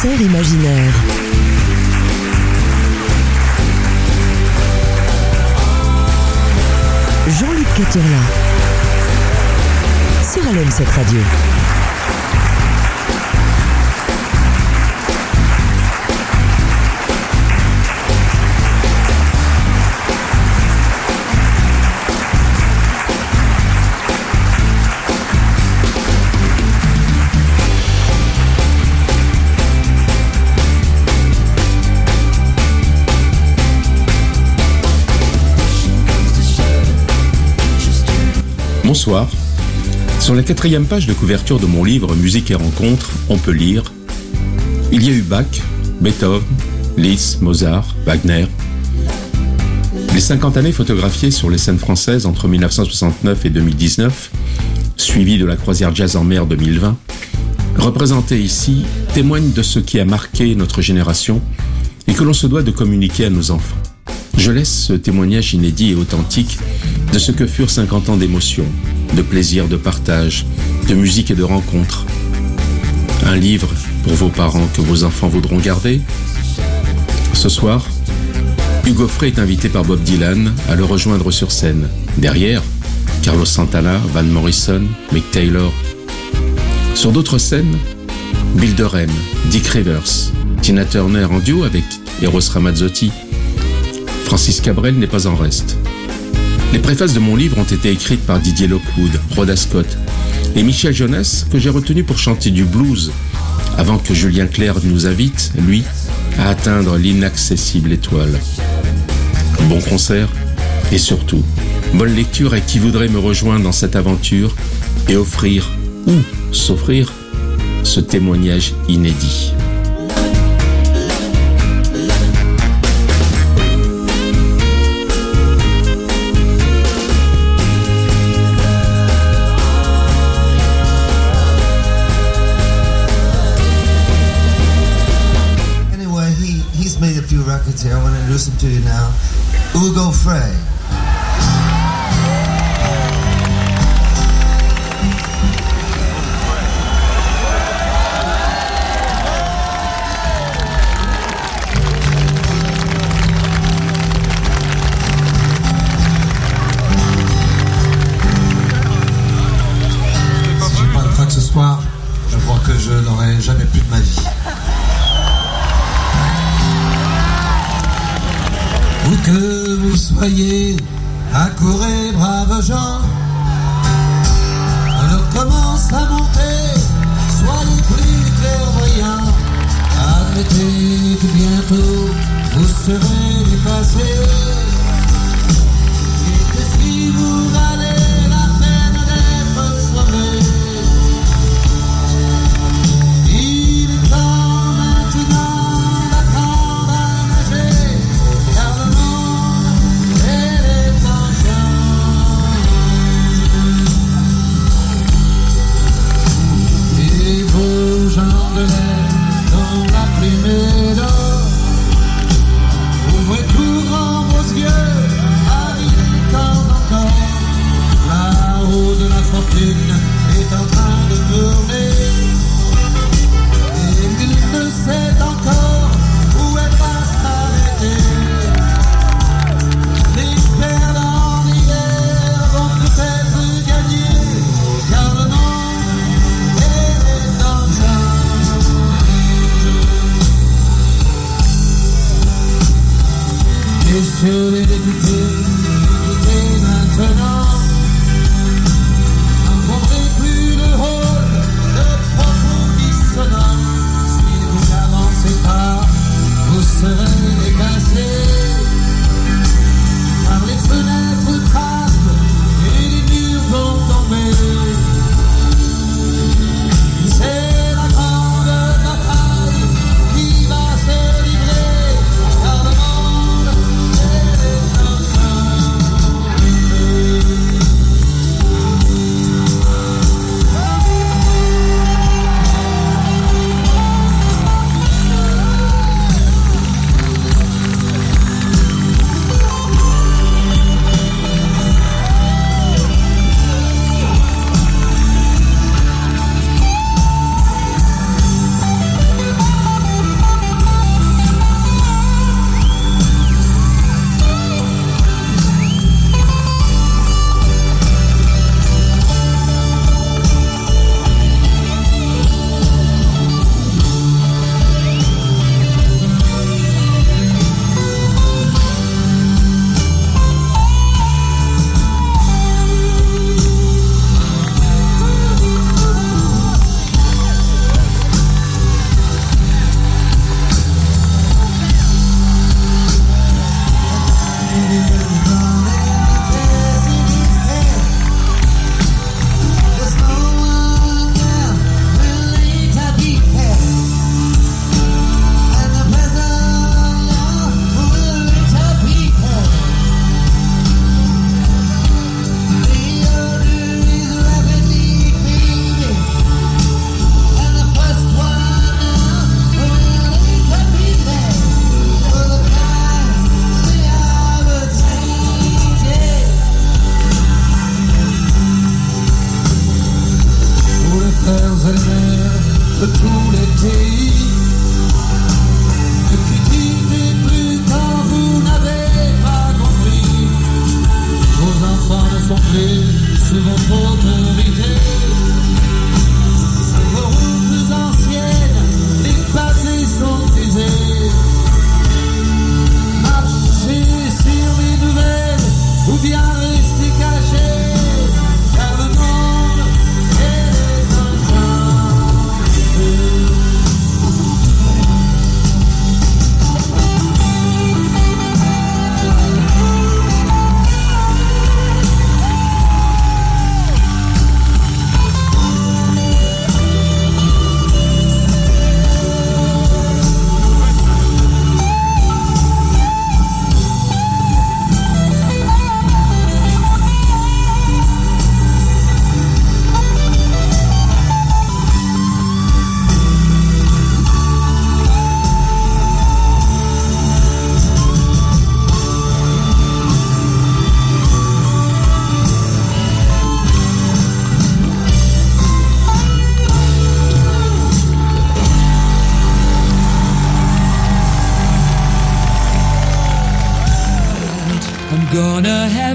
concert imaginaire. Jean-Luc Caturla. Sur Alem cette radio. Sur la quatrième page de couverture de mon livre Musique et rencontres, on peut lire Il y a eu Bach, Beethoven, Liszt, Mozart, Wagner. Les 50 années photographiées sur les scènes françaises entre 1969 et 2019, suivies de la croisière jazz en mer 2020, représentées ici témoignent de ce qui a marqué notre génération et que l'on se doit de communiquer à nos enfants. Je laisse ce témoignage inédit et authentique de ce que furent 50 ans d'émotion, de plaisir, de partage, de musique et de rencontres. Un livre pour vos parents que vos enfants voudront garder. Ce soir, Hugo Frey est invité par Bob Dylan à le rejoindre sur scène. Derrière, Carlos Santana, Van Morrison, Mick Taylor. Sur d'autres scènes, Bill Durham, Dick Rivers, Tina Turner en duo avec Eros Ramazzotti. Francis Cabrel n'est pas en reste. Les préfaces de mon livre ont été écrites par Didier Lockwood, Rhoda Scott et Michel Jonas, que j'ai retenu pour chanter du blues, avant que Julien Clerc nous invite, lui, à atteindre l'inaccessible étoile. Bon concert et surtout, bonne lecture à qui voudrait me rejoindre dans cette aventure et offrir ou s'offrir ce témoignage inédit. listen to you now. Ugo Frey.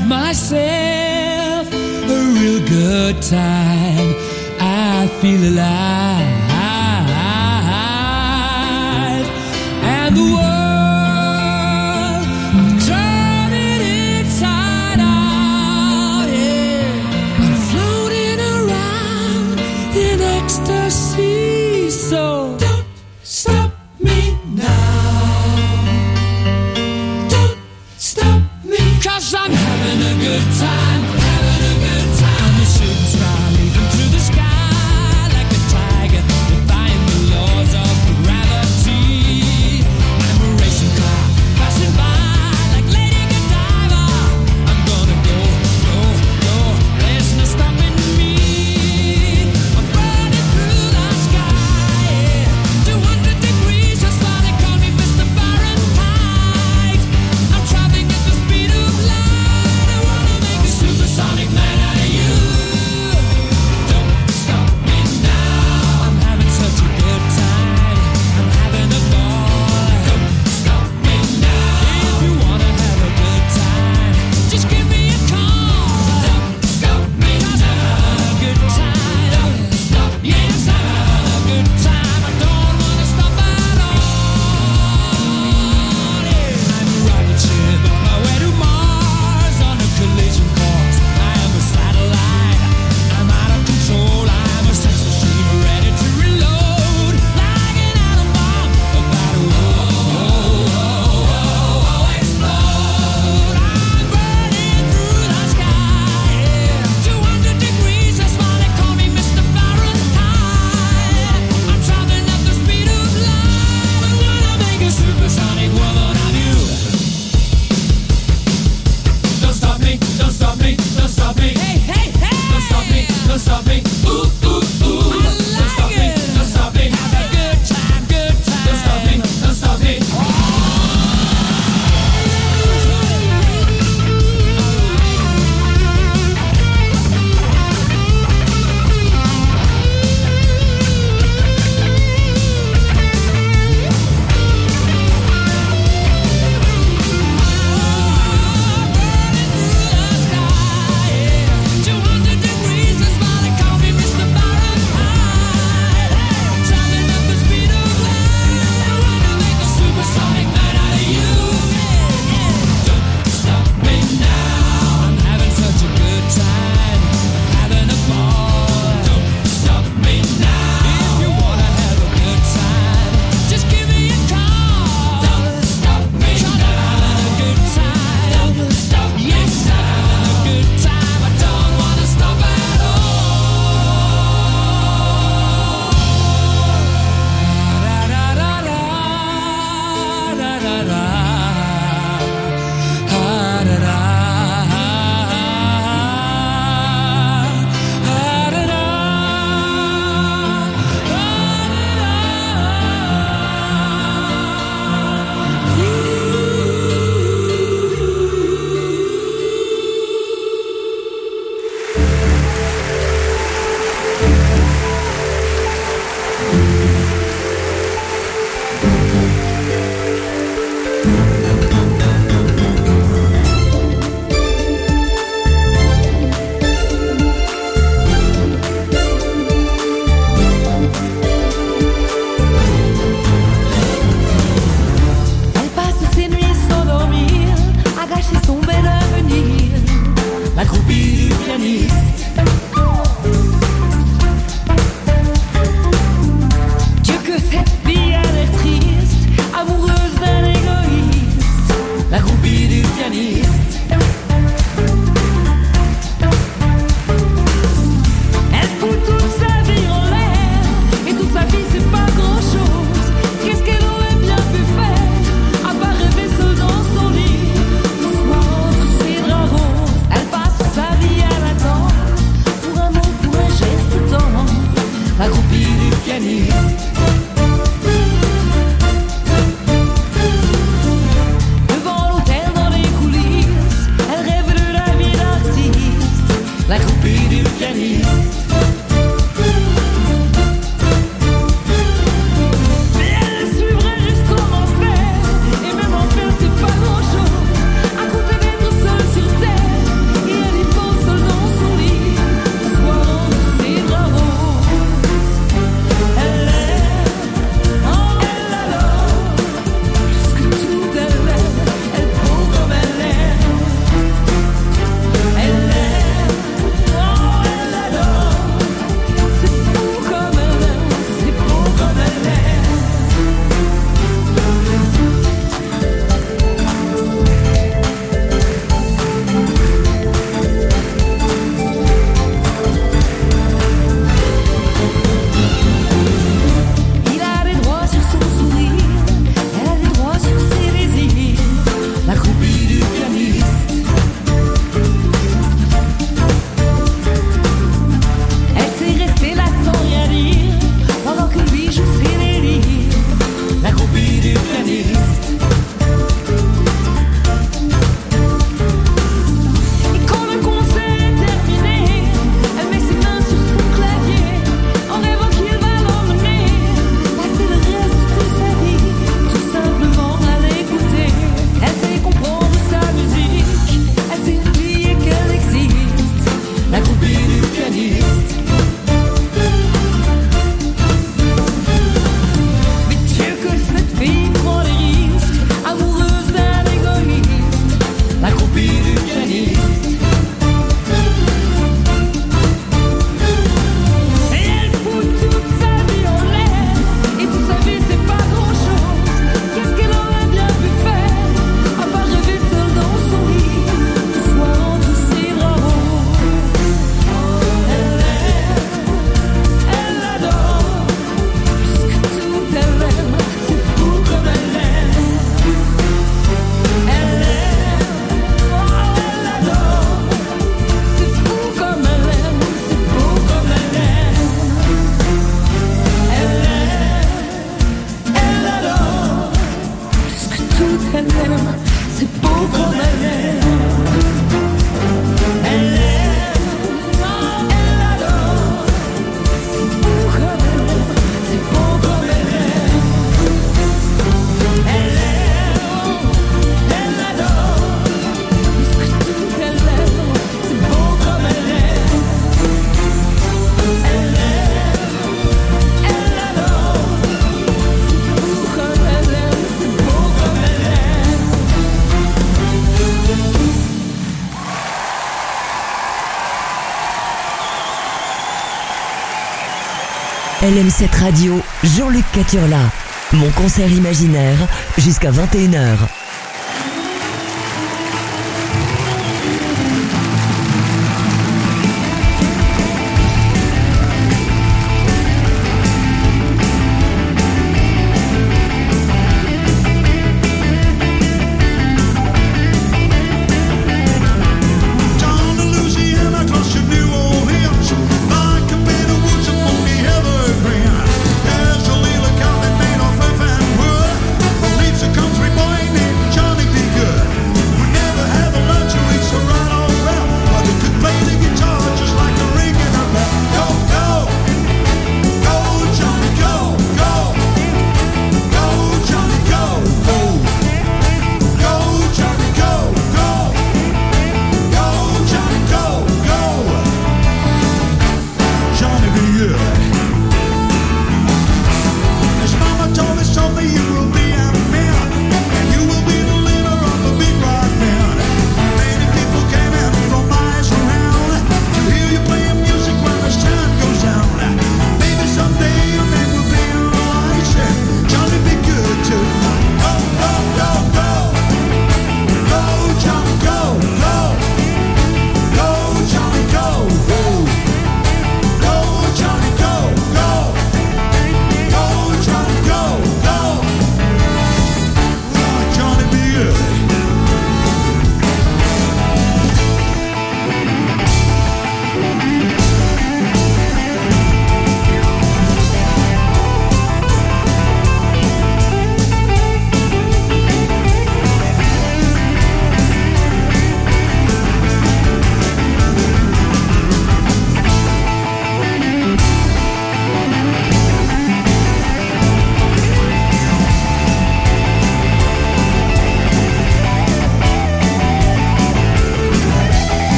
Have myself a real good time. I feel alive. LM7 Radio, Jean-Luc Caturla. Mon concert imaginaire jusqu'à 21h.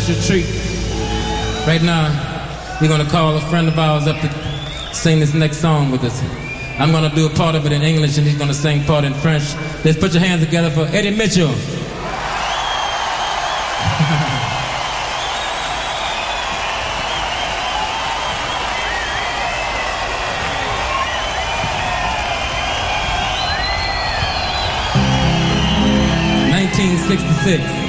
special treat. Right now, we're gonna call a friend of ours up to sing this next song with us. I'm gonna do a part of it in English and he's gonna sing part in French. Let's put your hands together for Eddie Mitchell. Nineteen sixty six.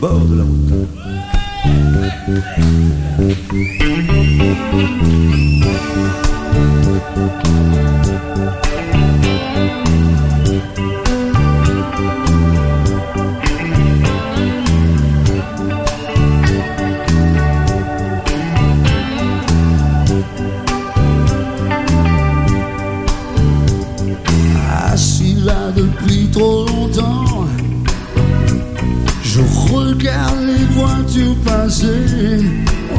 bord de la route. depuis trop longtemps Regarde les voitures passer. Oh,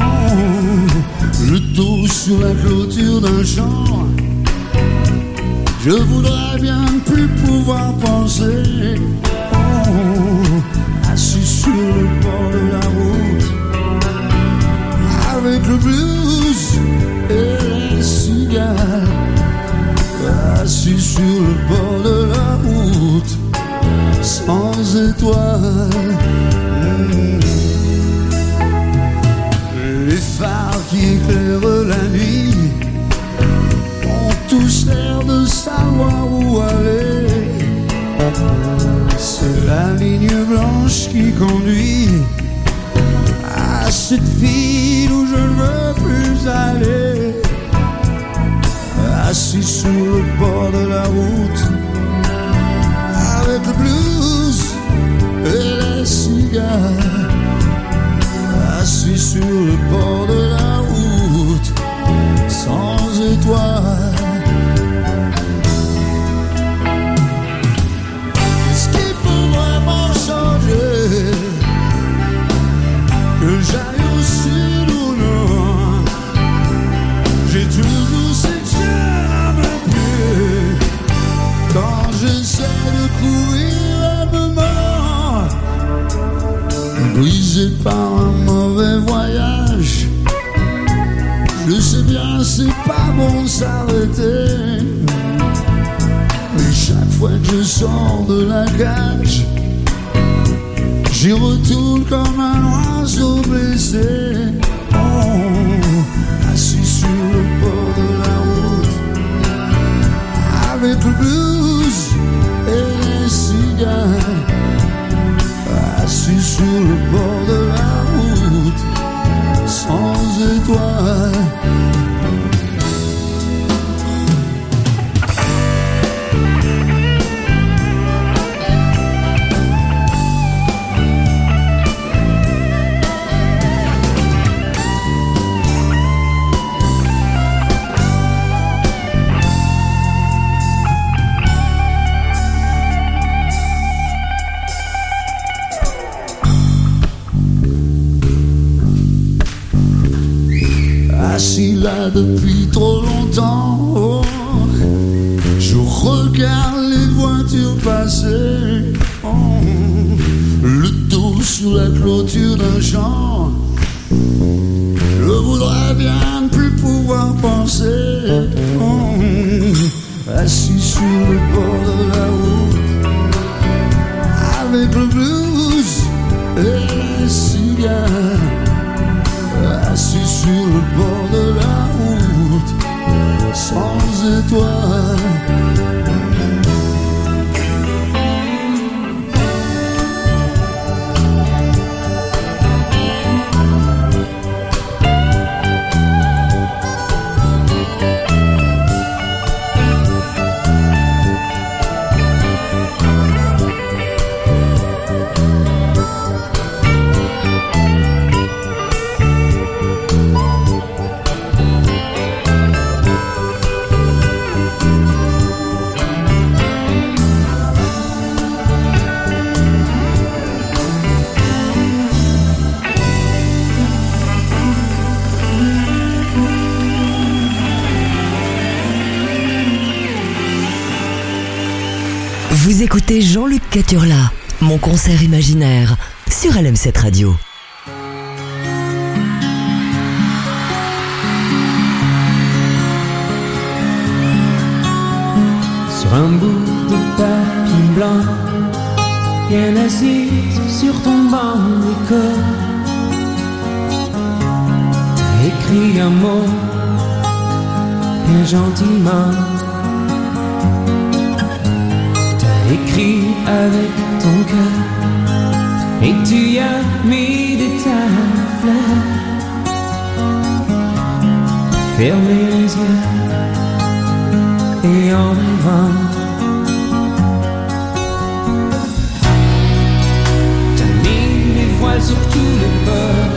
le dos sur la clôture d'un champ. Je voudrais bien plus pouvoir penser. Oh, assis sur le bord de la route. Avec le blues et les cigales. Assis sur le bord de la route. Sans étoiles. Blanche qui conduit à cette ville où je ne veux plus aller. Assis sur le bord de la route, avec le blues et les cigares. Assis sur le bord Brisé par un mauvais voyage Je sais bien c'est pas bon s'arrêter mais chaque fois que je sors de la cage, j'y retourne comme un oiseau blessé. Écoutez Jean-Luc Caturla, mon concert imaginaire sur LM7 Radio. Sur un bout de papier blanc, bien assise sur ton banc d'école. Écrit un mot, bien gentiment. Écrit avec ton cœur, et tu y as mis des tas de fleurs. Fermez les yeux et en rêvant. T'as mis les voiles sur tous les bords.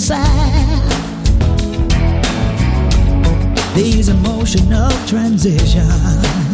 sad. These emotional transitions.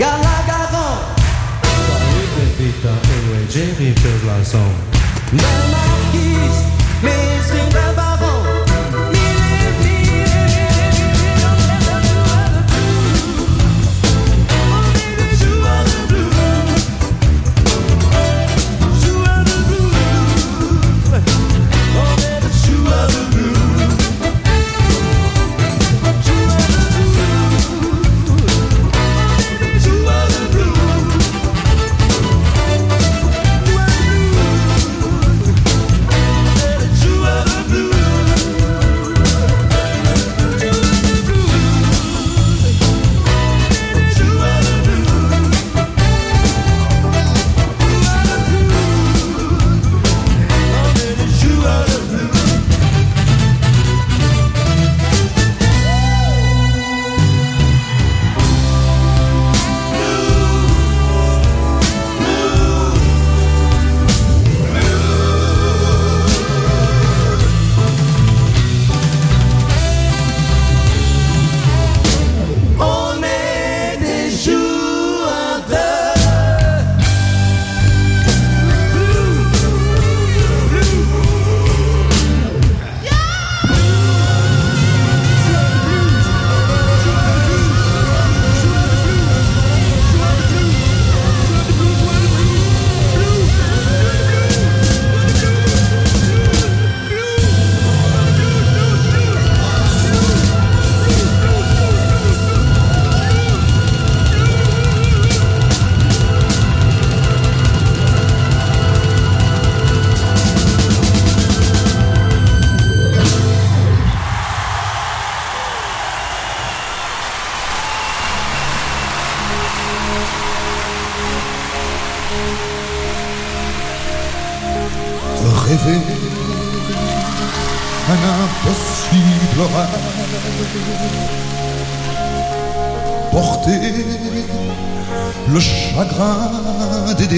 Galagarão. Daí, bebida, eu é Jennifer Larson. Não, não,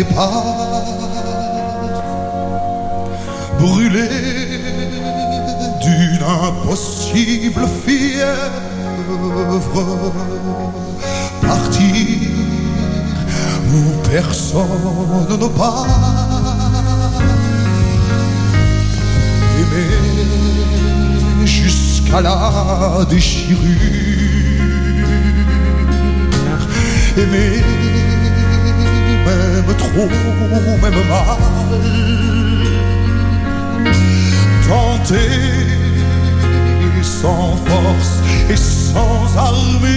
départ, d'une impossible fièvre, partir où personne ne part, aimer jusqu'à la déchirure, aimer m'aime trop, m'aime mal. Tenter sans force et sans armure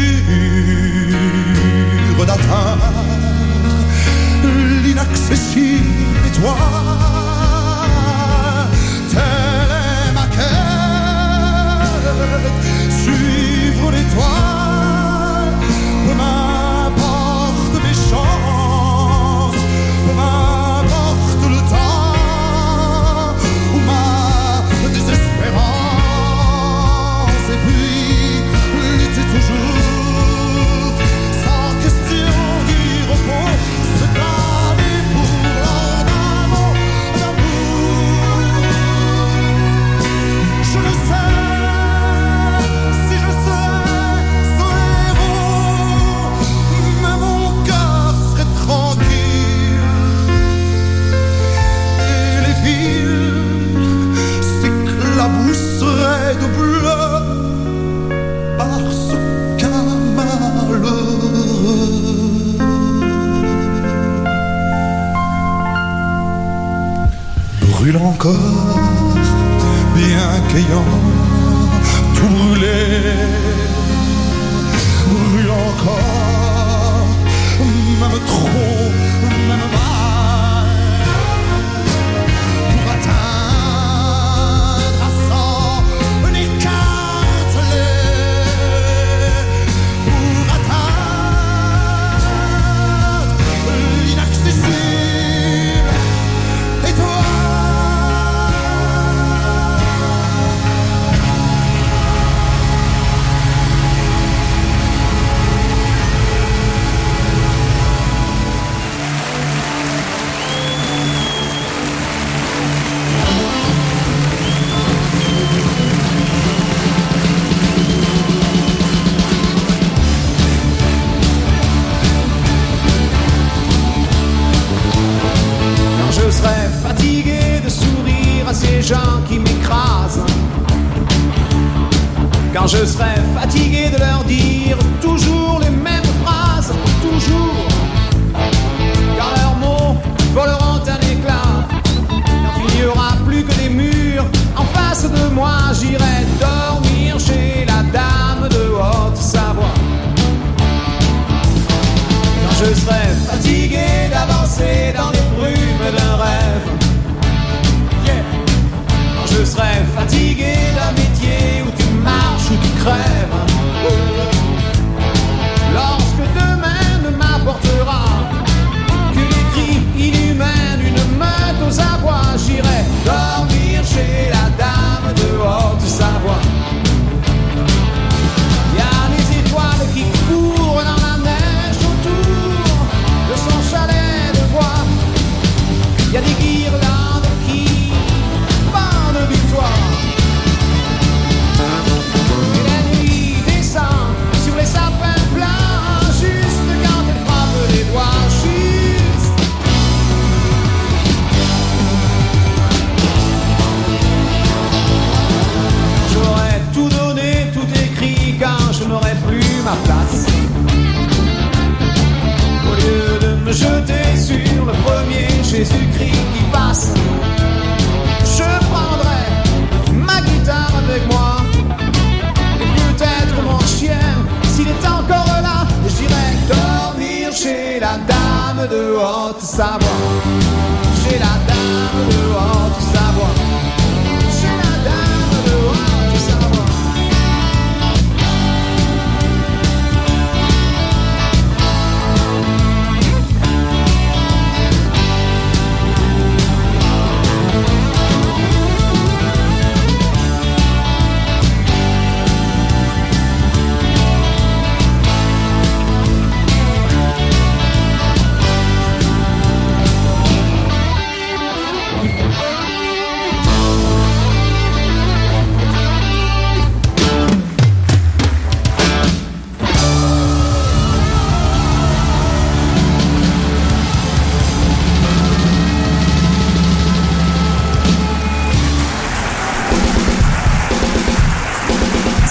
d'atteindre l'inaccessible étoile. Telle est ma quête, suivre l'étoile.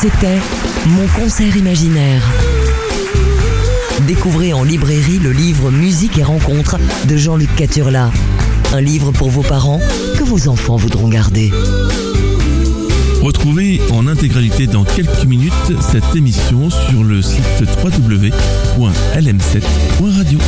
C'était Mon concert imaginaire. Découvrez en librairie le livre Musique et rencontres de Jean-Luc Caturla. Un livre pour vos parents que vos enfants voudront garder. Retrouvez en intégralité dans quelques minutes cette émission sur le site www.lm7.radio.